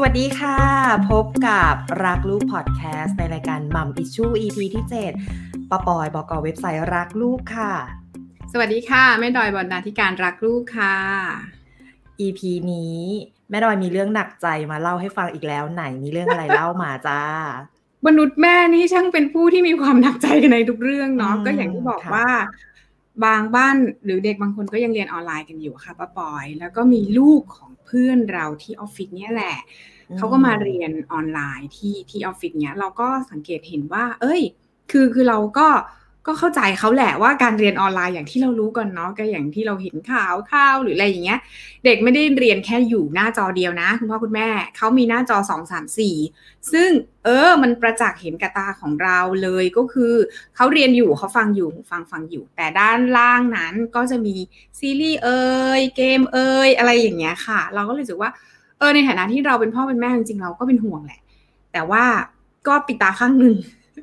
สวัสดีค่ะ พบกับรักลูกพอดแคสต์ในรายการมัมอิชชู EP ที่ 7ปะปอยบอกเว็บไซต์รักลูกค่ะ สวัสดีค่ะ แม่ดอยบรรณาธิการรักลูกค่ะ EP นี้ แม่ดอยมีเรื่องหนักใจมาเล่าให้ฟังอีกแล้วไหนมีเรื่องอะไรเล่ามาจ้ามนุษย์แม่นี่ช่างเป็นผู้ที่มีความหนักใจกันในทุกเรื่องเนาะก็อย่างที่บอกว่า บางบ้านหรือเด็กบางคนก็ยังเรียนออนไลน์กันอยู่ค่ะป้าปอย แล้วก็มีลูกของเพื่อนเราที่ออฟฟิศเนี่ยแหละเขาก็มาเรียนออนไลน์ที่ที่ออฟฟิศเนี้ยเราก็สังเกตเห็นว่า เอ้ย คือคือเราก็ ก็เข้าใจเขาแหละว่าการเรียนออนไลน์อย่างที่เรารู้กันเนาะก็อย่างที่เราเห็นข่าวข่าวหรืออะไรอย่างเงี้ย เด็กไม่ได้เรียนแค่อยู่หน้าจอเดียวนะ คุณพ่อคุณแม่เขามีหน้าจอสองสามสี่ซึ่งเออ มันประจักษ์เห็นกับตาของเราเลยก็คือเขาเรียนอยู่เขาฟังอยู่ฟังฟังอยู่ แต่ด้านล่างนั้นก็จะมีซีรีส์เอ่ยเกมเอ่ยอะไรอย่างเงี้ยค่ะ เราก็เลยรู้สึกว่าเออในฐานะที่เราเป็นพ่อเป็นแม่จริงๆเราก็เป็นห่วงแหละ แต่ว่าก็ปิดตาข้างหนึ่ง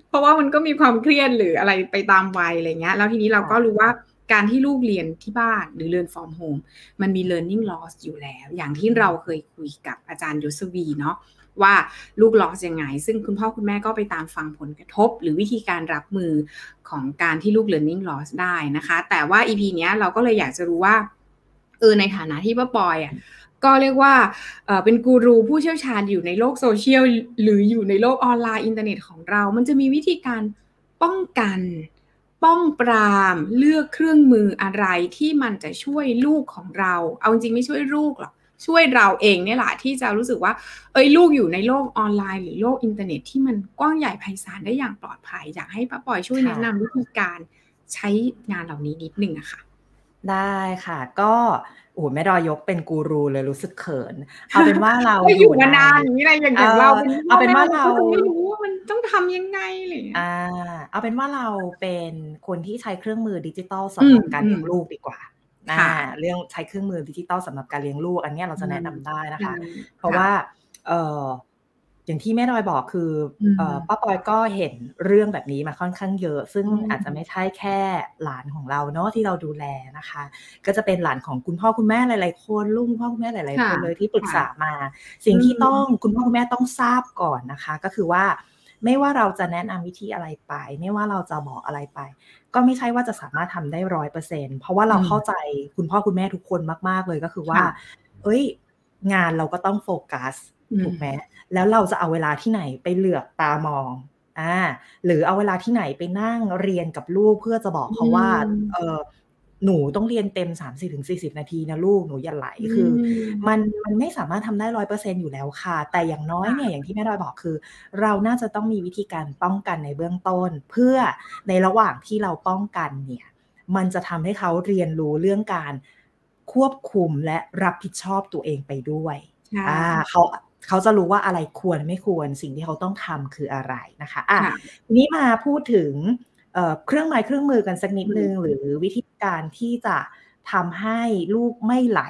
เพราะว่ามันก็มีความเครียดหรืออะไรไปตามวัยอะไรเงี้ย แล้วทีนี้เราก็รู้ว่าการที่ลูกเรียนที่บ้านหรือเรียน from home มันมี learning loss อยู่แล้ว อย่างที่เราเคยคุยกับอาจารย์ยศวีเนาะว่าลูก loss ยังไง ซึ่งคุณพ่อคุณแม่ก็ไปตามฟังผลกระทบ หรือวิธีการรับมือของการที่ลูก learning loss ได้นะคะ แต่ว่า EP เนี้ยเราก็เลยอยากจะรู้ว่า เออในฐานะที่ป้าปอยอะก็เรียกว่าเป็นกูรูผู้เชี่ยวชาญอยู่ในโลกโซเชียลหรืออยู่ในโลกออนไลน์อินเทอร์เน็ตของเรา มันจะมีวิธีการป้องกัน ป้องปรามเลือกเครื่องมืออะไรที่มันจะช่วยลูกของเรา เอาจริงไม่ช่วยลูกหรอกช่วยเราเองเนี่ยแหละที่จะรู้สึกว่า เอ้ยลูกอยู่ในโลกออนไลน์ หรือโลกอินเทอร์เน็ตที่มันกว้างใหญ่ไพศาลได้อย่างปลอดภัย อยากให้ป้าปอยช่วยแนะนำวิธีการใช้งานเหล่านี้นิดนึงนะคะ ได้ค่ะ ก็โอ้แม่ดอยยกเป็นกูรูเลยรู้สึกเขิน เอาเป็นว่าเราอยู่มานานอย่างนี้อะไรอย่างอย่างเราเอาเป็นว่าเราไม่รู้ว่ามันต้องทำยังไงเลยอ่า เอาเป็นว่าเราเป็นคนที่ใช้เครื่องมือดิจิตอลสำหรับการเลี้ยงลูกดีกว่าอ่าเรื่องใช้เครื่องมือดิจิตอลสำหรับการเลี้ยงลูก อันนี้เราจะแนะนำได้นะคะ เพราะว่าเออ อย่างที่แม่ดอยบอกคือป้าปอยก็เห็นเรื่องแบบนี้มาค่อนข้างเยอะ ซึ่งอาจจะไม่ใช่แค่หลานของเราเนาะที่เราดูแลนะคะ ก็จะเป็นหลานของคุณพ่อคุณแม่หลาย ๆ คนลุงพ่อคุณแม่หลาย ๆ คนเลยที่ปรึกษามา สิ่งที่ต้องคุณพ่อคุณแม่ต้องทราบก่อนนะคะ ก็คือว่าไม่ว่าเราจะแนะนำวิธีอะไรไป ไม่ว่าเราจะบอกอะไรไป ก็ไม่ใช่ว่าจะสามารถทำได้ร้อยเปอร์เซ็นเพราะว่าเราเข้าใจคุณพ่อคุณแม่ทุกคนมาก ๆ เลยก็คือว่า เอ้ย งานเราก็ต้องโฟกัสถูกไหม แล้วเราจะเอาเวลาที่ไหนไปเหลือกตามองอ่าหรือเอาเวลาที่ไหนไปนั่งเรียนกับลูกเพื่อจะบอกเขาว่าเออหนูต้องเรียนเต็มสามสิบถึงสี่สิบนาทีนะลูกหนูอย่าไหลคือ มันมันไม่สามารถทำได้ร้อยเปอร์เซ็นอยู่แล้วค่ะ แต่อย่างน้อยเนี่ยอย่างที่แม่ดอยบอกคือ เราน่าจะต้องมีวิธีการป้องกันในเบื้องต้น เพื่อในระหว่างที่เราป้องกันเนี่ย มันจะทำให้เขาเรียนรู้เรื่องการควบคุมและรับผิดชอบตัวเองไปด้วยอ่าเขา เขาจะรู้ว่าอะไรควรไม่ควรสิ่งที่เขาต้องทำคืออะไรนะคะอะนี้มาพูดถึงเครื่องไม้เครื่องมือกันสักนิดนึง หรือวิธีการที่จะทำให้ลูกไม่ไหล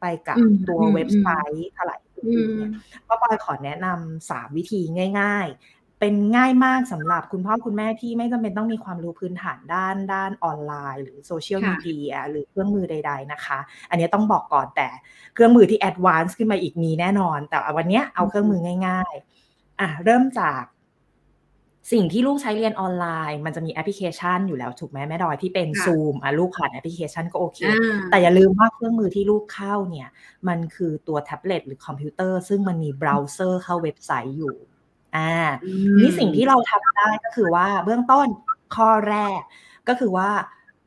ไปกับตัวเว็บไซต์ถลายเนี่ยป้าปอยขอแนะนำสามวิธีง่าย เป็นง่ายมากสำหรับคุณพ่อคุณแม่ที่ไม่จำเป็นต้องมีความรู้พื้นฐานด้านด้านออนไลน์ หรือโซเชียลมีเดียหรือเครื่องมือใด ๆนะคะ อันนี้ต้องบอกก่อนแต่เครื่องมือที่ advance ขึ้นมาอีกมีแน่นอน แต่วันนี้เอาเครื่องมือง่าย ๆ อะเริ่มจากสิ่งที่ลูกใช้เรียนออนไลน์ มันจะมีแอปพลิเคชันอยู่แล้วถูกไหมแม่ดอยที่เป็นซูมอะลูกผ่านแอปพลิเคชันก็โอเค แต่อย่าลืมว่าเครื่องมือที่ลูกเข้าเนี่ย มันคือตัวแท็บเล็ตหรือคอมพิวเตอร์ ซึ่งมันมีเบราว์เซอร์เข้าเว็บไซต์อยู่ อ่านี่สิ่งที่เราทำได้ก็คือว่าเบื้องต้นข้อแรกก็คือว่า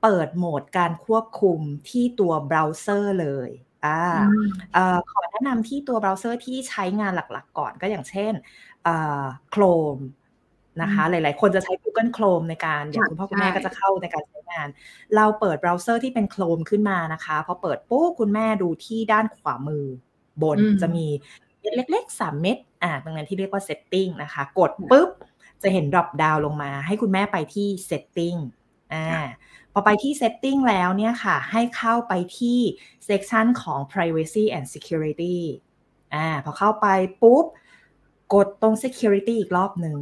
เปิดโหมดการควบคุมที่ตัวเบราว์เซอร์เลยอ่าขอแนะนำที่ตัวเบราว์เซอร์ที่ใช้งานหลักๆก่อนก็อย่างเช่น Chrome นะคะ หลายๆ คนจะใช้ Google Chrome ในการอย่างคุณพ่อคุณแม่ก็จะเข้าในการใช้งาน เราเปิดเบราว์เซอร์ที่เป็น Chrome ขึ้นมานะคะ พอเปิดปุ๊บคุณแม่ดูที่ด้านขวามือบนจะมี เม็ดเล็กๆ 3 เม็ดอ่าตรงนั้นที่เรียกว่า setting นะคะ กดปุ๊บ จะเห็น drop down ลงมา ให้คุณแม่ไปที่ setting อ่าพอไปที่ setting แล้วเนี่ยค่ะ ให้เข้าไปที่ section ของ privacy and security อ่าพอเข้าไปปุ๊บ กดตรง security อีกรอบหนึ่ง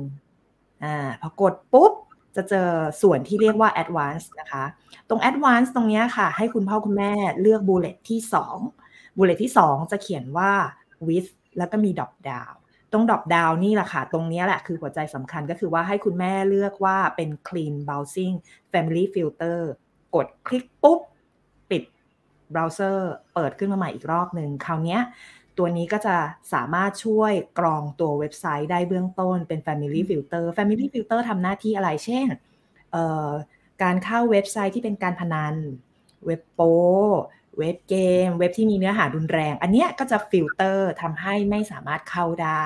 อ่าพอกดปุ๊บจะเจอส่วนที่เรียกว่า advanced นะคะ ตรง advanced ตรงนี้ค่ะ ให้คุณพ่อคุณแม่เลือก bullet ที่ 2 bullet ที่ 2 จะเขียนว่า with แล้วก็มี drop down ตรง drop down นี่แหละค่ะ ตรงนี้แหละคือหัวใจสำคัญก็คือว่าให้คุณแม่เลือกว่าเป็น clean browsing family filter กดคลิกปุ๊บ ปิดเบราว์เซอร์เปิดขึ้นมาใหม่อีกรอบหนึ่งคราวนี้ตัวนี้ก็จะสามารถช่วยกรองตัวเว็บไซต์ได้เบื้องต้นเป็น Family Filter Family Filter ทำหน้าที่อะไรเช่น การเข้าเว็บไซต์ที่เป็นการพนัน เว็บโป๊ เว็บเกม เว็บที่มีเนื้อหารุนแรง อันนี้ก็จะฟิลเตอร์ทำให้ไม่สามารถเข้าได้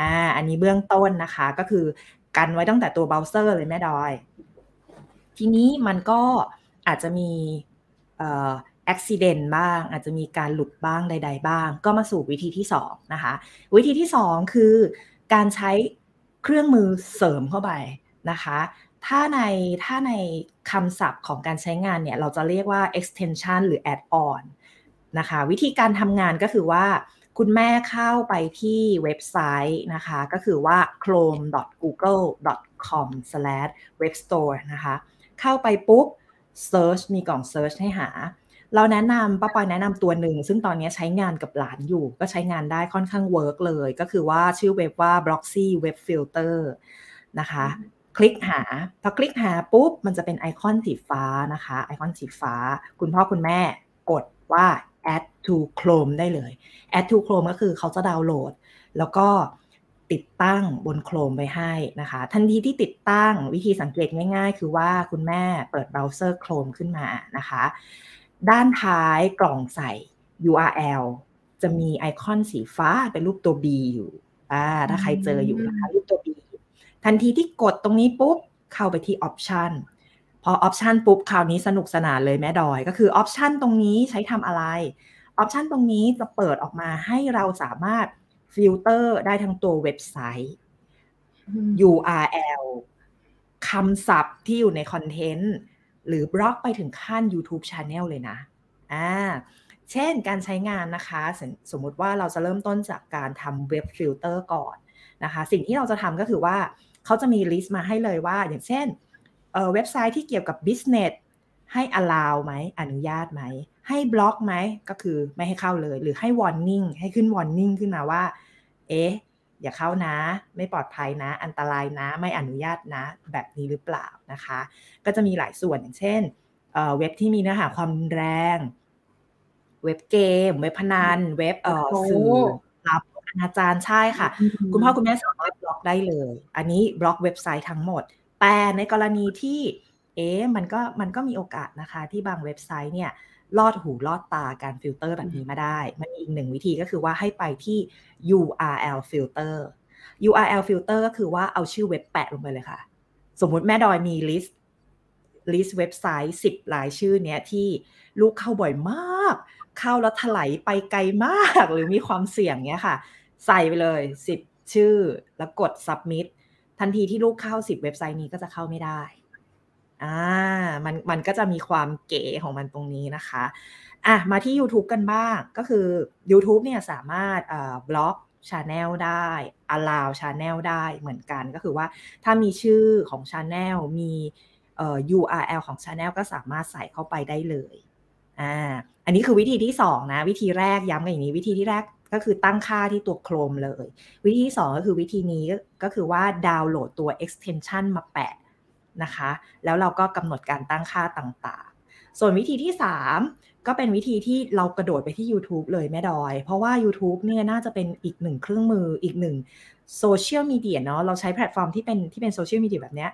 อ่าอันนี้เบื้องต้นนะคะ ก็คือกันไว้ตั้งแต่ตัวเบราว์เซอร์เลยแม่ดอย ทีนี้มันก็อาจจะมีเอ่ออุบัติเหตุบ้าง อาจจะมีการหลุดบ้างใด ๆ บ้าง ก็มาสู่วิธีที่2นะคะ วิธีที่ 2 คือการใช้เครื่องมือเสริมเข้าไปนะคะ ถ้าในถ้าใน คำศัพท์ของการใช้งานเนี่ย เราจะเรียกว่า extension หรือ add on นะคะ วิธีการทำงานก็คือว่า คุณแม่เข้าไปที่เว็บไซต์นะคะ ก็คือว่า chrome.google.com/webstore นะคะ เข้าไปปุ๊บ search มีกล่อง search ให้หา เราแนะนำป้าปอยแนะนำตัวหนึ่ง ซึ่งตอนนี้ใช้งานกับหลานอยู่ ก็ใช้งานได้ค่อนข้าง work เลย ก็คือว่าชื่อเว็บว่า Blocksi Web Filter นะคะ คลิกหา พอคลิกหาปุ๊บ มันจะเป็นไอคอนสีฟ้านะคะ ไอคอนสีฟ้า คุณพ่อคุณแม่กดว่า add to Chrome ได้เลย add to Chrome ก็คือเขาจะดาวน์โหลด แล้วก็ติดตั้งบน Chrome ไปให้นะคะ ทันทีที่ติดตั้งวิธีสังเกตง่าย ๆ คือว่าคุณแม่เปิดเบราว์เซอร์ Chrome ขึ้นมานะคะ ด้านท้ายกล่องใส่ URL จะมีไอคอนสีฟ้าเป็นรูปตัว B อยู่อ่าถ้าใครเจออยู่นะคะ รูปตัว B ทันทีที่กดตรงนี้ปุ๊บ เข้าไปที่ option พอ option ปุ๊บคราวนี้สนุกสนานเลยแม่ดอย ก็คือ option ตรงนี้ใช้ทำอะไร option ตรงนี้จะเปิดออกมาให้เราสามารถฟิลเตอร์ได้ทั้งตัวเว็บไซต์ URL คำศัพท์ที่อยู่ในคอนเทนต์หรือบล็อกไปถึงขั้น YouTube Channel เลยนะ อ่า เช่นการใช้งานนะคะ สมมุติว่าเราจะเริ่มต้นจากการทำเว็บฟิลเตอร์ก่อนนะคะ สิ่งที่เราจะทำก็คือว่า เขาจะมี list มาให้เลยว่า อย่างเช่นเว็บไซต์ที่เกี่ยวกับ business ให้ allow ไหมอนุญาตไหม ให้บล็อกไหมก็คือไม่ให้เข้าเลย หรือให้ warning ให้ขึ้น warning ขึ้นมาว่า เอ๊ะ อย่าเข้านะ ไม่ปลอดภัยนะ อันตรายนะ ไม่อนุญาตนะ แบบนี้หรือเปล่านะคะ ก็จะมีหลายส่วนอย่างเช่นเว็บที่มีเนื้อหาความรุนแรง เว็บเกม เว็บพนัน เว็บเอ่อสื่อรับ อนาจารย์ใช่ค่ะ คุณพ่อคุณแม่สามารถบล็อกได้เลย อันนี้บล็อกเว็บไซต์ทั้งหมด แต่ในกรณีที่เอ๊ะมันก็มันก็มีโอกาสนะคะที่บางเว็บไซต์เนี่ยลอดหูลอดตาการฟิลเตอร์แบบนี้มาได้ มันมีอีกหนึ่งวิธีก็คือว่าให้ไปที่ URL filter URL filter ก็คือว่าเอาชื่อเว็บแปะลงไปเลยค่ะ สมมุติแม่ดอยมี list list เว็บไซต์10รายชื่อเนี้ยที่ลูกเข้าบ่อยมาก เข้าแล้วไถลไปไกลมากหรือมีความเสี่ยงเนี้ยค่ะ ใส่ไปเลยสิบชื่อแล้วกด submit ทันทีที่ลูกเข้าสิบเว็บไซต์นี้ก็จะเข้าไม่ได้อ่ามันมันก็จะมีความเก๋ของมันตรงนี้นะคะอะมาที่ YouTube กันบ้างก็คือ YouTube เนี่ยสามารถบล็อกชาแนลได้ allow ชาแนลได้เหมือนกันก็คือว่าถ้ามีชื่อของ channel มีเอ่อ URL ของชาแนลก็สามารถใส่เข้าไปได้เลยอ่าอันนี้คือวิธีที่ 2 นะ วิธีแรกย้ำกันอย่างนี้ วิธีที่แรก ก็คือตั้งค่าที่ตัว Chrome เลย วิธีที่2ก็คือวิธีนี้ก็คือว่าดาวน์โหลดตัว extension มาแปะนะคะ แล้วเราก็กำหนดการตั้งค่าต่างๆ ส่วนวิธีที่ 3 ก็เป็นวิธีที่เรากระโดดไปที่ YouTube เลยแม่ดอย เพราะว่า YouTube เนี่ยน่าจะเป็นอีกหนึ่งเครื่องมืออีกหนึ่งโซเชียลมีเดียเนาะเราใช้แพลตฟอร์มที่เป็นที่เป็นโซเชียลมีเดียแบบเนี้ย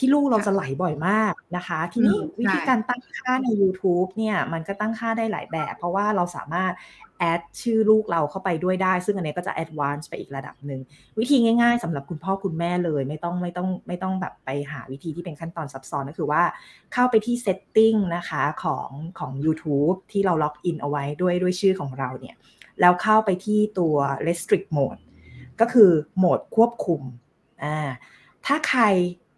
ที่ลูกเราจะไหลบ่อยมากนะคะ ทีนี้วิธีการตั้งค่าใน YouTube เนี่ยมันก็ตั้งค่าได้หลายแบบ เพราะว่าเราสามารถ add ชื่อลูกเราเข้าไปด้วยได้ ซึ่งอันนี้ก็จะ advance ไปอีกระดับหนึ่ง วิธีง่ายๆสำหรับคุณพ่อคุณแม่เลย ไม่ต้องไม่ต้องไม่ต้องแบบไปหาวิธีที่เป็นขั้นตอนซับซ้อนก็คือว่าเข้าไปที่ setting นะคะของของ YouTube ที่เราล็อกอินเอาไว้ด้วยด้วยชื่อของเราเนี่ย แล้วเข้าไปที่ตัว restrict mode ก็คือโหมดควบคุมอ่าถ้าใคร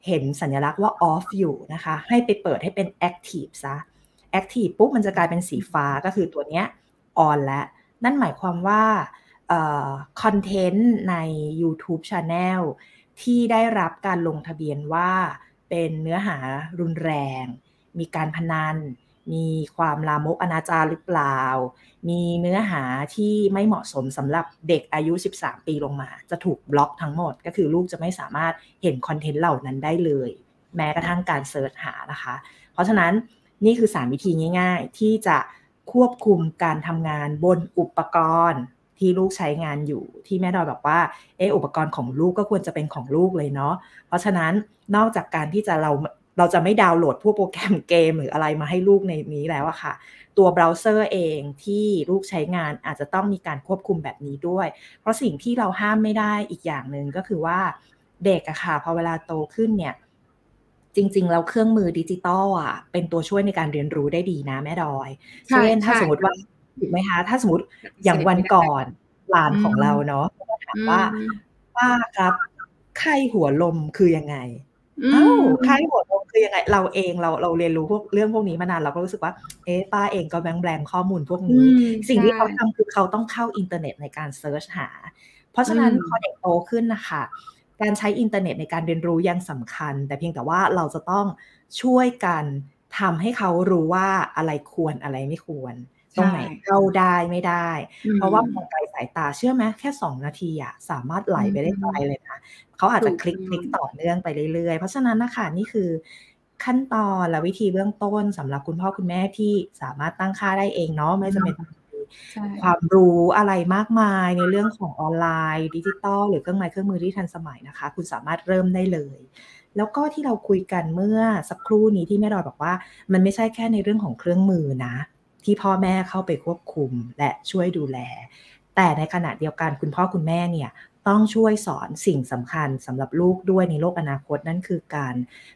เห็นสัญลักษณ์ว่า off อยู่นะคะ ให้ไปเปิดให้เป็น active ซะ active ปุ๊บมันจะกลายเป็นสีฟ้าก็คือตัวเนี้ย on แล้ว นั่นหมายความว่าคอนเทนต์ใน YouTube Channel ที่ได้รับการลงทะเบียนว่าเป็นเนื้อหารุนแรง มีการพนัน มีความลามกอนาจารหรือเปล่า มีเนื้อหาที่ไม่เหมาะสมสำหรับเด็กอายุ 13 ปีลงมา จะถูกบล็อกทั้งหมด ก็คือลูกจะไม่สามารถเห็นคอนเทนต์เหล่านั้นได้เลย แม้กระทั่งการเสิร์ชหานะคะ เพราะฉะนั้นนี่คือ 3 วิธีง่าย ๆ ที่จะควบคุมการทำงานบนอุปกรณ์ที่ลูกใช้งานอยู่ที่แม่ดอยบอกว่าเอออุปกรณ์ของลูกก็ควรจะเป็นของลูกเลยเนาะเพราะฉะนั้นนอกจากการที่จะเรา เราจะไม่ดาวน์โหลดพวกโปรแกรมเกมหรืออะไรมาให้ลูกในนี้แล้วอะค่ะ ตัวเบราว์เซอร์เองที่ลูกใช้งานอาจจะต้องมีการควบคุมแบบนี้ด้วย เพราะสิ่งที่เราห้ามไม่ได้อีกอย่างหนึ่งก็คือว่าเด็กอะค่ะพอเวลาโตขึ้นเนี่ยจริงๆแล้วเครื่องมือดิจิตอลอะเป็นตัวช่วยในการเรียนรู้ได้ดีนะแม่ดอย เช่นถ้าสมมติว่าถูกไหมคะถ้าสมมติอย่างวันก่อนหลานของเราเนาะถามว่าป้าครับไข้หัวลมคือยังไง เอ้าไข้หัวลมคือยังไง เราเองเราเราเรียนรู้พวกเรื่องพวกนี้มานานเราก็รู้สึกว่า เอ๊ป้าเองก็ blank blank ข้อมูลพวกนี้ สิ่งที่เขาทำคือเขาต้องเข้าอินเทอร์เน็ตในการ search หา เพราะฉะนั้นพอเด็กโตขึ้นนะคะการใช้อินเทอร์เน็ตในการเรียนรู้ยังสำคัญ แต่เพียงแต่ว่าเราจะต้องช่วยกันทำให้เขารู้ว่าอะไรควรอะไรไม่ควร ตรงไหนเข้าได้ไม่ได้ เพราะว่ามองไกลสายตาเชื่อไหมแค่สองนาทีอะสามารถไหลไปได้ไกลเลยนะเขาอาจจะคลิกคลิกต่อเนื่องไปเรื่อยๆ เพราะฉะนั้นนะคะนี่คือขั้นตอนและวิธีเบื้องต้นสำหรับคุณพ่อคุณแม่ที่สามารถตั้งค่าได้เองเนาะไม่จำเป็นความรู้อะไรมากมายในเรื่องของออนไลน์ดิจิตอลหรือเครื่องไม้เครื่องมือที่ทันสมัยนะคะ คุณสามารถเริ่มได้เลย แล้วก็ที่เราคุยกันเมื่อสักครู่นี้ที่แม่ดอยบอกว่า มันไม่ใช่แค่ในเรื่องของเครื่องมือนะ ที่พ่อแม่เข้าไปควบคุมและช่วยดูแล แต่ในขณะเดียวกันคุณพ่อคุณแม่เนี่ยต้องช่วยสอนสิ่งสำคัญสำหรับลูกด้วยในโลกอนาคตนั่นคือการ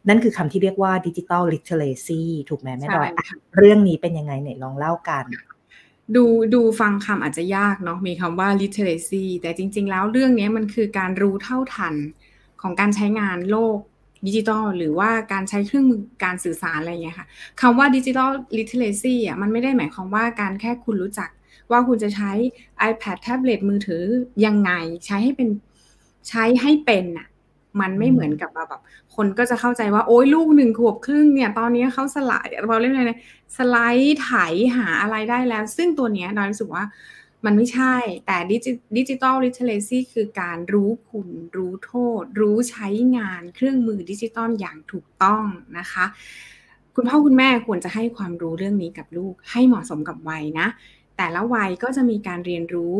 นั่นคือคำที่เรียกว่าดิจิทัลลิเทเลซีถูกไหมแม่ดอย เรื่องนี้เป็นยังไงเนี่ยลองเล่ากัน ดูดูฟังคำอาจจะยากเนาะมีคำว่า literacy แต่จริง ๆ แล้วเรื่องนี้มันคือการรู้เท่าทันของการใช้งานโลก ดิจิทัลหรือว่าการใช้เครื่องมือการสื่อสารอะไรอย่างเงี้ยค่ะคำว่าดิจิทัลลิเทเลซีอะมันไม่ได้หมายความว่าการแค่คุณรู้จัก ว่าคุณจะใช้ iPad แท็บเล็ตมือถือยังไงใช้ให้เป็นใช้ให้เป็นอะมันไม่เหมือนกับแบบคนก็จะเข้าใจว่าโอ้ยลูกหนึ่งขวบครึ่งเนี่ย ตอนนี้เขาสไลด์เราเรียกอะไรนะสไลด์ไถหาอะไรได้แล้ว ซึ่งตัวเนี้ยเรารู้สึกว่า มันไม่ใช่ แต่ digital literacy คือการรู้คุณ รู้โทษ รู้ใช้งานเครื่องมือดิจิตอลอย่างถูกต้องนะคะ คุณพ่อคุณแม่ควรจะให้ความรู้เรื่องนี้กับลูกให้เหมาะสมกับวัยนะ แต่ละวัยก็จะมีการเรียนรู้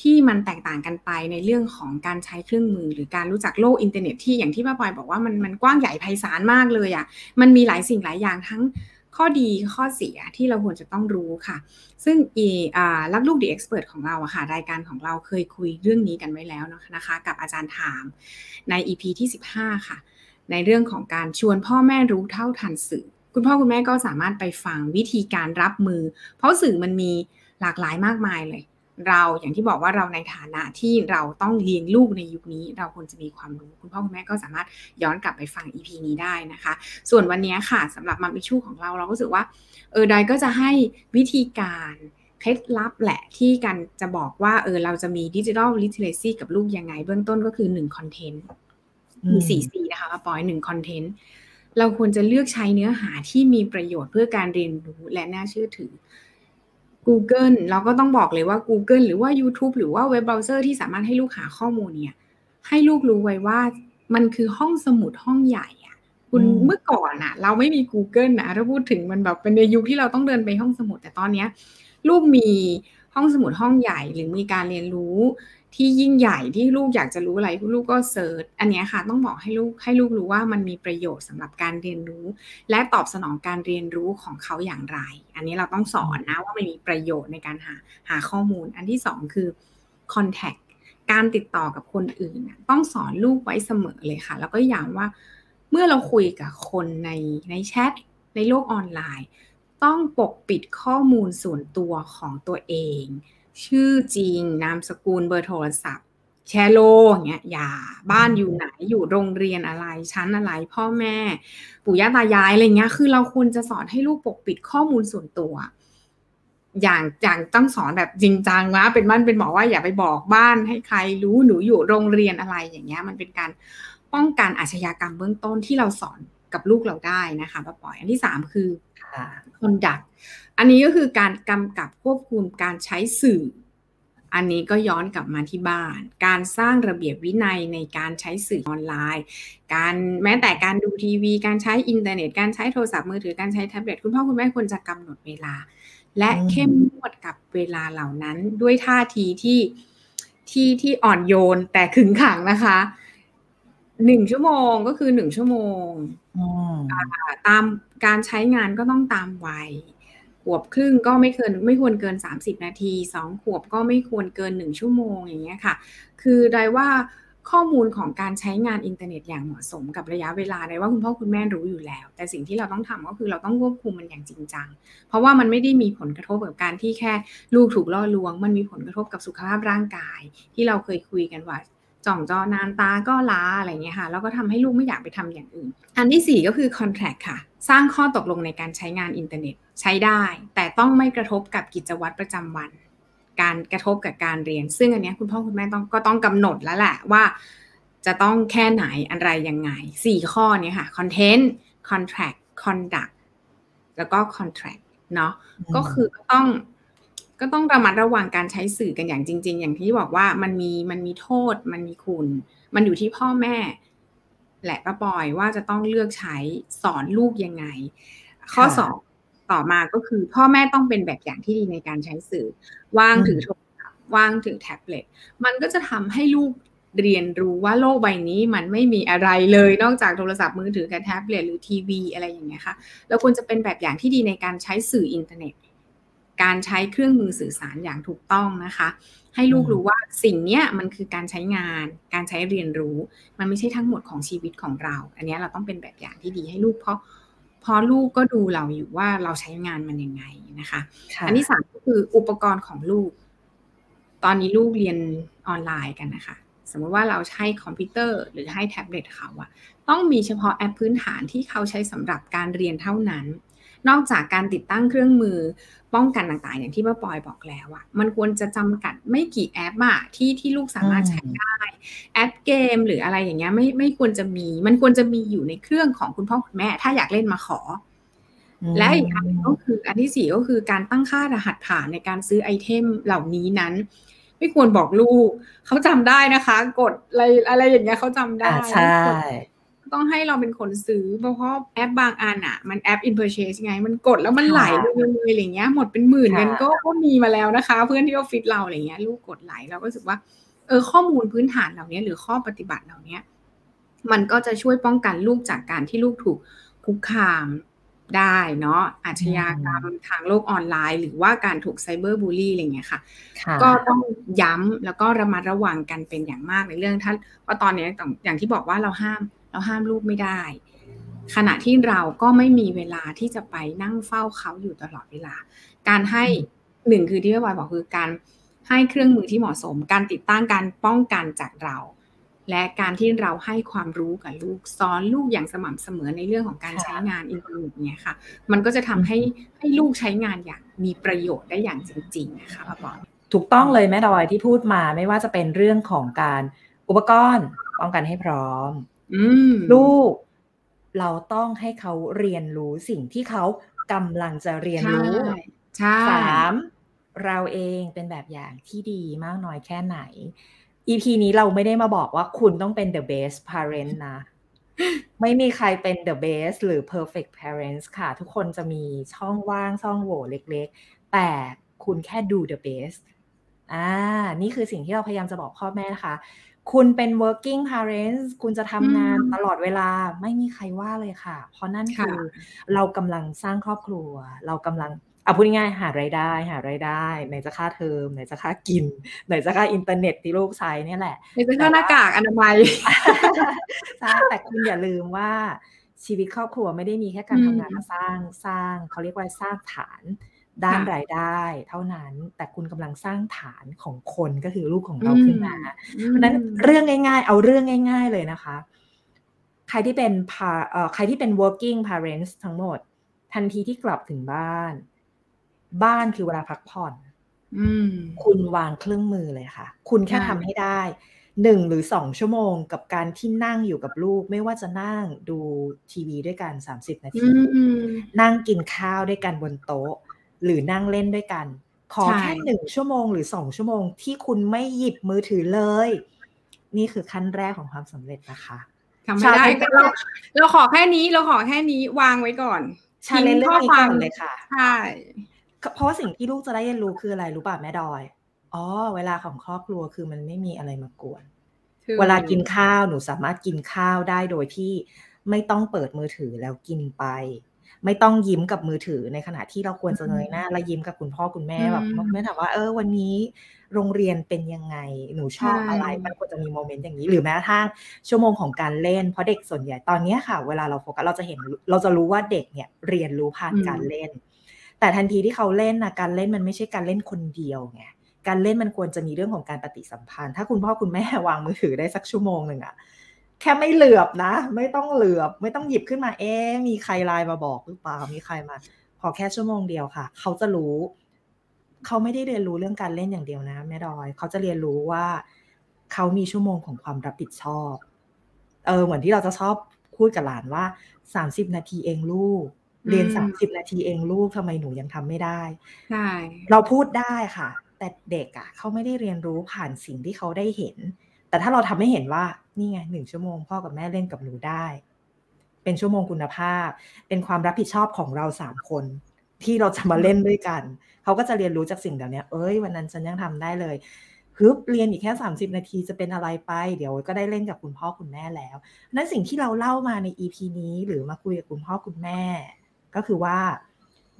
ที่มันแตกต่างกันไปในเรื่องของการใช้เครื่องมือ หรือการรู้จักโลกอินเทอร์เน็ตที่อย่างที่ป้าปอยบอกว่ามันมันกว้างใหญ่ไพศาลมากเลยอะ่ะมันมีหลายสิ่งหลายอย่างทั้ง ข้อดีข้อเสียที่เราควรจะต้องรู้ค่ะ ซึ่งอีลักลูกดีเอ็กซ์เพรสของเราอะค่ะ รายการของเราเคยคุยเรื่องนี้กันไว้แล้วนะคะ กับอาจารย์ถามใน EP ที่ 15 ค่ะ ในเรื่องของการชวนพ่อแม่รู้เท่าทันสื่อ คุณพ่อคุณแม่ก็สามารถไปฟังวิธีการรับมือ เพราะสื่อมันมีหลากหลายมากมายเลย เราอย่างที่บอกว่าเราในฐานะที่เราต้องเลี้ยงลูกในยุคนี้ เราควรจะมีความรู้ คุณพ่อคุณแม่ก็สามารถย้อนกลับไปฟัง EP นี้ได้นะคะ ส่วนวันนี้ค่ะสำหรับ Mom's Issues ของเราเราก็รู้สึกว่าเออดอยก็จะให้วิธีการเคล็ดลับแหละที่กันจะบอกว่าเออเราจะมี digital literacy กับลูกยังไง เบื้องต้นก็คือ1คอนเทนต์มี4 C นะคะปอย1 content เราควรจะเลือกใช้เนื้อหาที่มีประโยชน์เพื่อการเรียนรู้และน่าเชื่อถือ Google เราก็ต้องบอกเลยว่า Google หรือว่า YouTube หรือว่าเว็บเบราว์เซอร์ที่สามารถให้ลูกหาข้อมูลเนี่ย ให้ลูกรู้ไว้ว่ามันคือห้องสมุดห้องใหญ่อะคุณเมื่อก่อนอะเราไม่มี Google นะถ้าพูดถึงมันแบบเป็นในยุคที่เราต้องเดินไปห้องสมุด แต่ตอนเนี้ย ลูกมีห้องสมุดห้องใหญ่หรือมีการเรียนรู้ ที่ยิ่งใหญ่ที่ลูกอยากจะรู้อะไรลูกก็เซิร์ชอันนี้ค่ะต้องบอกให้ลูกให้ลูกรู้ว่ามันมีประโยชน์สำหรับการเรียนรู้ และตอบสนองการเรียนรู้ของเขาอย่างไร อันนี้เราต้องสอนนะว่ามันมีประโยชน์ในการหาหาข้อมูล อันที่สองคือ contact การติดต่อกับคนอื่น ต้องสอนลูกไว้เสมอเลยค่ะ แล้วก็ย้ำว่าเมื่อเราคุยกับคนในในแชทในโลกออนไลน์ ต้องปกปิดข้อมูลส่วนตัวของตัวเอง ชื่อจริง นามสกุลเบอร์โทรศัพท์ แชร์โลอย่างเงี้ยอย่าบ้านอยู่ไหนอยู่โรงเรียนอะไรชั้นอะไร พ่อแม่ ปู่ย่าตายายอะไรเงี้ย คือเราควรจะสอนให้ลูกปกปิดข้อมูลส่วนตัว อย่างอย่างต้องสอนแบบจริงจังว่าเป็นบ้านเป็นหมอว่าอย่าไปบอกบ้านให้ใครรู้หนูอยู่โรงเรียนอะไรอย่างเงี้ย มันเป็นการป้องกันอาชญากรรมเบื้องต้นที่เราสอนกับลูกเราได้นะคะป้าปอยอันที่สามคือ conduct อันนี้ก็คือการกำกับควบคุมการใช้สื่อ อันนี้ก็ย้อนกลับมาที่บ้าน การสร้างระเบียบวินัยในการใช้สื่อออนไลน์ การแม้แต่การดูทีวี การใช้อินเทอร์เน็ต การใช้โทรศัพท์มือถือ การใช้แท็บเล็ต คุณพ่อคุณแม่ควรจะกำหนดเวลา และเข้มงวดกับเวลาเหล่านั้นด้วยท่าทีที่ที่ที่อ่อนโยนแต่ขึงขังนะคะ หนึ่งชั่วโมงก็คือหนึ่งชั่วโมงตามการใช้งานก็ต้องตามวัยขวบครึ่งก็ไม่เกินไม่ควรเกิน 30 นาทีสองขวบก็ไม่ควรเกินหนึ่งชั่วโมงอย่างเงี้ยค่ะ คือได้ว่าข้อมูลของการใช้งานอินเทอร์เน็ตอย่างเหมาะสมกับระยะเวลาได้ว่าคุณพ่อคุณแม่รู้อยู่แล้ว แต่สิ่งที่เราต้องทำก็คือเราต้องควบคุมมันอย่างจริงจัง เพราะว่ามันไม่ได้มีผลกระทบกับการที่แค่ลูกถูกล่อลวง มันมีผลกระทบกับสุขภาพร่างกาย ที่เราเคยคุยกันว่า จ่องจอนานตาก็ล้าอะไรเงี้ยค่ะแล้วก็ทำให้ลูกไม่อยากไปทำอย่างอื่น อันที่ 4 ก็คือ contract ค่ะ สร้างข้อตกลงในการใช้งานอินเทอร์เน็ตใช้ได้ แต่ต้องไม่กระทบกับกิจวัตรประจำวัน การกระทบกับการเรียน ซึ่งอันนี้คุณพ่อคุณแม่ต้องก็ต้องกำหนดแล้วแหละว่า จะต้องแค่ไหนอะไรยังไง 4 ข้อนี้ค่ะ content contract conduct แล้วก็ contract เนาะก็คือต้อง ก็ต้องระมัดระวังการใช้สื่อกันอย่างจริง ๆ อย่างที่บอกว่ามันมีมันมีโทษ มันมีคุณ มันอยู่ที่พ่อแม่แหละป้าปอยว่าจะต้องเลือกใช้สอนลูกยังไง ข้อสองต่อมาก็คือพ่อแม่ต้องเป็นแบบอย่างที่ดีในการใช้สื่อวางถือโทรศัพท์วางถือแท็บเล็ตมันก็จะทำให้ลูกเรียนรู้ว่าโลกใบนี้มันไม่มีอะไรเลย นอกจากโทรศัพท์มือถือกับแท็บเล็ตหรือทีวีอะไรอย่างเงี้ยค่ะเราควรจะเป็นแบบอย่างที่ดีในการใช้สื่ออินเทอร์เน็ต การใช้เครื่องมือสื่อสารอย่างถูกต้องนะคะ ให้ลูกรู้ว่าสิ่งนี้มันคือการใช้งาน การใช้เรียนรู้ มันไม่ใช่ทั้งหมดของชีวิตของเรา อันนี้เราต้องเป็นแบบอย่างที่ดีให้ลูกเพราะเพราะลูกก็ดูเราอยู่ว่าเราใช้งานมันยังไงนะคะ อันที่สามก็คืออุปกรณ์ของลูก ตอนนี้ลูกเรียนออนไลน์กันนะคะ สมมติว่าเราใช้คอมพิวเตอร์หรือให้แท็บเล็ตเขาอะต้องมีเฉพาะแอปพื้นฐานที่เขาใช้สำหรับการเรียนเท่านั้น นอกจากการติดตั้งเครื่องมือป้องกันต่างๆ อย่างที่ป้าปอยบอกแล้วอะมันควรจะจำกัดไม่กี่แอปอะที่ที่ลูกสามารถใช้ได้ แอปเกมหรืออะไรอย่างเงี้ยไม่ไม่ควรจะมี มันควรจะมีอยู่ในเครื่องของคุณพ่อคุณแม่ ถ้าอยากเล่นมาขอ และอีกอันก็คืออันที่สี่ก็คือการตั้งค่ารหัสผ่านในการซื้อไอเทมเหล่านี้นั้น ไม่ควรบอกลูก เขาจำได้นะคะ กดอะไรอะไรอย่างเงี้ยเขาจำได้ใช่ ต้องให้เราเป็นคนซื้อ เพราะว่าแอปบางอันอะ มันแอป in purchase ไง มันกดแล้วมันไหลเลยเลยอะไรเงี้ย หมดเป็นหมื่นกันก็ก็มีมาแล้วนะคะ เพื่อนที่ออฟฟิศเราอะไรเงี้ยลูกกดไหลเราก็รู้สึกว่าเออข้อมูลพื้นฐานเหล่านี้หรือข้อปฏิบัติเหล่านี้มันก็จะช่วยป้องกันลูกจากการที่ลูกถูกคุกคามได้เนาะอาชญากรรมทางโลกออนไลน์ หรือว่าการถูกไซเบอร์บูลลี่อะไรเงี้ยค่ะ ก็ต้องย้ำแล้วก็ระมัดระวังกันเป็นอย่างมากในเรื่องถ้าว่าตอนนี้อย่างที่บอกว่าเราห้าม เราห้ามลูกไม่ได้ ขณะที่เราก็ไม่มีเวลาที่จะไปนั่งเฝ้าเขาอยู่ตลอดเวลา การให้หนึ่งคือที่พี่บอยบอกคือการให้เครื่องมือที่เหมาะสม การติดตั้งการป้องกันจากเรา และการที่เราให้ความรู้กับลูกสอนลูกอย่างสม่ำเสมอในเรื่องของการใช้งานอินเทอร์เน็ตเนี่ยค่ะ มันก็จะทำให้ให้ลูกใช้งานอย่างมีประโยชน์ได้อย่างจริงๆนะคะพ่อปอถูกต้องเลยแม่ดอยที่พูดมาไม่ว่าจะเป็นเรื่องของการอุปกรณ์ป้องกันให้พร้อม ลูก เราต้องให้เขาเรียนรู้สิ่งที่เขากำลังจะเรียนรู้สามเราเองเป็นแบบอย่างที่ดีมากน้อยแค่ไหน EP นี้เราไม่ได้มาบอกว่าคุณต้องเป็น the best parent นะ ไม่มีใครเป็น the best หรือ perfect parents ค่ะ ทุกคนจะมีช่องว่างช่องโหว่เล็กๆ แต่คุณแค่ดู the best อ่า นี่คือสิ่งที่เราพยายามจะบอกพ่อแม่นะคะ คุณเป็น working parents คุณจะทำงานตลอดเวลาไม่มีใครว่าเลยค่ะ เพราะนั่นคือเรากำลังสร้างครอบครัว เรากำลังเอาพูดง่ายหารายได้ หารายได้ไหนจะค่าเทอมไหนจะค่ากินไหนจะค่าอินเทอร์เน็ตที่ลูกใช้นี่แหละไหนจะค่าหน้ากากอนามัยใช่แต่คุณอย่าลืมว่าชีวิตครอบครัวไม่ได้มีแค่การทำงานมาสร้างสร้างเขาเรียกว่าสร้างฐาน ด้านรายได้เท่านั้น แต่คุณกำลังสร้างฐานของคนก็คือลูกของเราขึ้นมาเพราะนั้นเรื่องง่าย ๆ เอาเรื่องง่าย ๆเลยนะคะ ใครที่เป็นใครที่เป็น working parents ทั้งหมด ทันทีที่กลับถึงบ้าน บ้านคือเวลาพักผ่อนคุณวางเครื่องมือเลยค่ะ คุณแค่ทำให้ได้หนึ่งหรือสองชั่วโมงกับการที่นั่งอยู่กับลูก ไม่ว่าจะนั่งดูทีวีด้วยกันสามสิบนาที นั่งกินข้าวด้วยกันบนโต๊ะ หรือนั่งเล่นด้วยกัน ขอแค่หนึ่งชั่วโมงหรือสองชั่วโมงที่คุณไม่หยิบมือถือเลย นี่คือขั้นแรกของความสำเร็จนะคะทำไม่ได้เราเราขอแค่นี้เราขอแค่นี้วางไว้ก่อนชาเลนเรื่องนี้ก่อนเลยค่ะใช่เพราะว่าสิ่งที่ลูกจะได้เรียนรู้คืออะไรรู้ป่ะแม่ดอยอ๋อเวลาของครอบครัวคือมันไม่มีอะไรมากวน เวลากินข้าวหนูสามารถกินข้าวได้โดยที่ไม่ต้องเปิดมือถือแล้วกินไป ไม่ต้องยิ้มกับมือถือในขณะที่เราควรจะเงยหน้าแล้วยิ้มกับคุณพ่อคุณแม่แบบแม่ถามว่าเออวันนี้โรงเรียนเป็นยังไงหนูชอบอะไร มันควรจะมีโมเมนต์อย่างนี้ หรือแม้กระทั่งชั่วโมงของการเล่น เพราะเด็กส่วนใหญ่ตอนนี้ค่ะ เวลาเราโฟกัสเราจะเห็นเราจะรู้ว่าเด็กเนี่ยเรียนรู้ผ่านการเล่น แต่ทันทีที่เขาเล่นนะการเล่นมันไม่ใช่การเล่นคนเดียวไงการเล่นมันควรจะมีเรื่องของการปฏิสัมพันธ์ ถ้าคุณพ่อคุณแม่วางมือถือได้สักชั่วโมงหนึ่งอะ แค่ไม่เหลือบนะ ไม่ต้องเหลือบ ไม่ต้องหยิบขึ้นมา เอ๊มีใครไลน์มาบอกหรือเปล่ามีใครมา ขอแค่ชั่วโมงเดียวค่ะ เขาจะรู้ เขาไม่ได้เรียนรู้เรื่องการเล่นอย่างเดียวนะแม่ดอย เขาจะเรียนรู้ว่า เขามีชั่วโมงของความรับผิดชอบ เออเหมือนที่เราจะชอบพูดกับหลานว่าสามสิบนาทีเองลูก เรียนสามสิบนาทีเองลูกทำไมหนูยังทำไม่ได้ใช่เราพูดได้ค่ะ แต่เด็กอะ่ะ เขาไม่ได้เรียนรู้ผ่านสิ่งที่เขาได้เห็น แต่ถ้าเราทำให้เห็นว่า นี่ไงหนึ่งชั่วโมงพ่อกับแม่เล่นกับหนูได้ เป็นชั่วโมงคุณภาพ เป็นความรับผิดชอบของเราสามคน ที่เราจะมาเล่นด้วยกัน เขาก็จะเรียนรู้จากสิ่งเหล่านี้เอ้ยวันนั้นฉันยังทำได้เลยฮึบเรียนอีกแค่สามสิบนาทีจะเป็นอะไรไป เดี๋ยวก็ได้เล่นกับคุณพ่อคุณแม่แล้วนั้นสิ่งที่เราเล่ามาใน EP นี้หรือมาคุยกับคุณพ่อคุณแม่ ก็คือว่า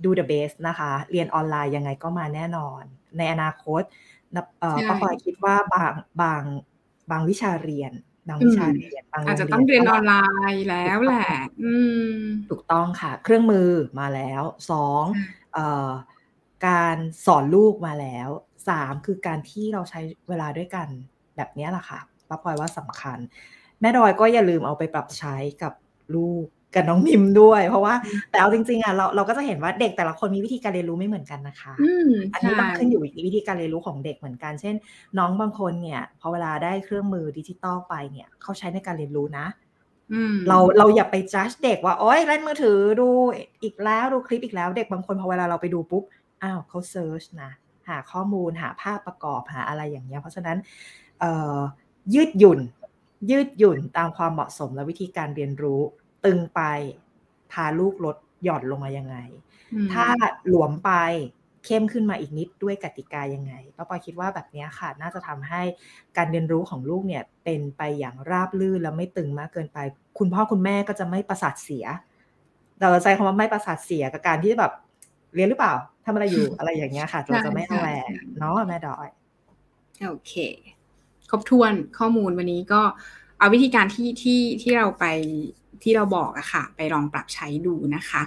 ดู the best นะคะ เรียนออนไลน์ยังไงก็มาแน่นอน ในอนาคตป้าพลอยคิดว่าบางบางบางวิชาเรียน บางวิชาเรียนบางอาจจะต้องเรียนออนไลน์แล้วแหละถูกต้องค่ะ เครื่องมือมาแล้วสองการสอนลูกมาแล้วสามคือการที่เราใช้เวลาด้วยกันแบบนี้แหละค่ะป้าพลอยว่าสำคัญ แม่ดอยก็อย่าลืมเอาไปปรับใช้กับลูก กับน้องมิมด้วย เพราะว่า แต่เอาจริงๆอะเราเราก็จะเห็นว่าเด็กแต่ละคนมีวิธีการเรียนรู้ไม่เหมือนกันนะคะอันนี้ต้องขึ้นอยู่วิธีการเรียนรู้ของเด็กเหมือนกัน เช่น น้องบางคนเนี่ยพอเวลาได้เครื่องมือดิจิตอลไปเนี่ยเขาใช้ในการเรียนรู้นะเราเราอย่าไปจัดเด็กว่าโอ๊ยเล่นมือถือดูอีกแล้วดูคลิปอีกแล้วเด็กบางคนพอเวลาเราไปดูปุ๊บอ้าวเขาเซิร์ชนะหาข้อมูลหาภาพประกอบหาอะไรอย่างเงี้ยเพราะฉะนั้นยืดหยุ่น ยืดหยุ่นตามความเหมาะสมและวิธีการเรียนรู้ ตึงไป พาลูกลดหย่อนลงมายังไง ถ้าหลวมไปเข้มขึ้นมาอีกนิดด้วยกติกายังไงป้าปอยคิดว่าแบบนี้ค่ะน่าจะทำให้การเรียนรู้ของลูกเนี่ยเป็นไปอย่างราบลื่นแล้วไม่ตึงมากเกินไป คุณพ่อคุณแม่ก็จะไม่ประสาทเสีย เราใจคำว่าไม่ประสาทเสียกับการที่แบบเรียนหรือเปล่าทำอะไรอยู่อะไรอย่างเงี้ยค่ะ เราจะไม่ระแวงเนาะแม่ดอย โอเค ครบถ้วนข้อมูลวันนี้ก็เอาวิธีการที่ที่ที่เราไป ที่เราบอกอะค่ะ ไปลองปรับใช้ดูนะคะ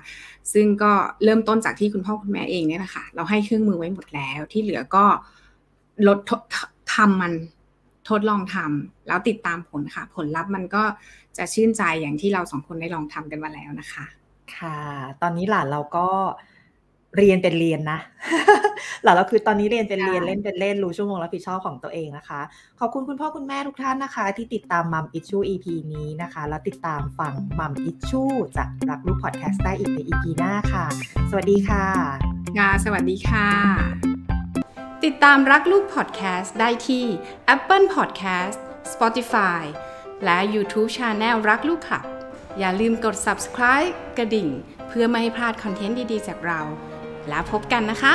ซึ่งก็เริ่มต้นจากที่คุณพ่อคุณแม่เองเนี่ยแหละค่ะ เราให้เครื่องมือไว้หมดแล้ว ที่เหลือก็ลดทำมันทดลองทำแล้วติดตามผลค่ะ ผลลัพธ์มันก็จะชื่นใจอย่างที่เราสองคนได้ลองทำกันมาแล้วนะคะ ค่ะ ตอนนี้หลานเราก็ เรียนเป็นเรียนนะหลังเราคือตอนนี้เรียนเป็นเรียนเล่นเป็นเล่นรู้ชั่วโมงรับผิดชอบของตัวเองนะคะ ขอบคุณคุณพ่อคุณแม่ทุกท่านนะคะ ที่ติดตามมัมอิชชู EP นี้นะคะ แล้วติดตามฟังมัมอิชชูจากรักลูกพอดแคสต์ได้อีกใน EP หน้าค่ะ สวัสดีค่ะงาสวัสดีค่ะ ติดตามรักลูกพอดแคสต์ได้ที่ Apple Podcast Spotify และ YouTube Channel รักลูกขับอย่าลืมกด subscribe กระดิ่ง เพื่อไม่ให้พลาดคอนเทนต์ดีๆ จากเรา แล้วพบกันนะคะ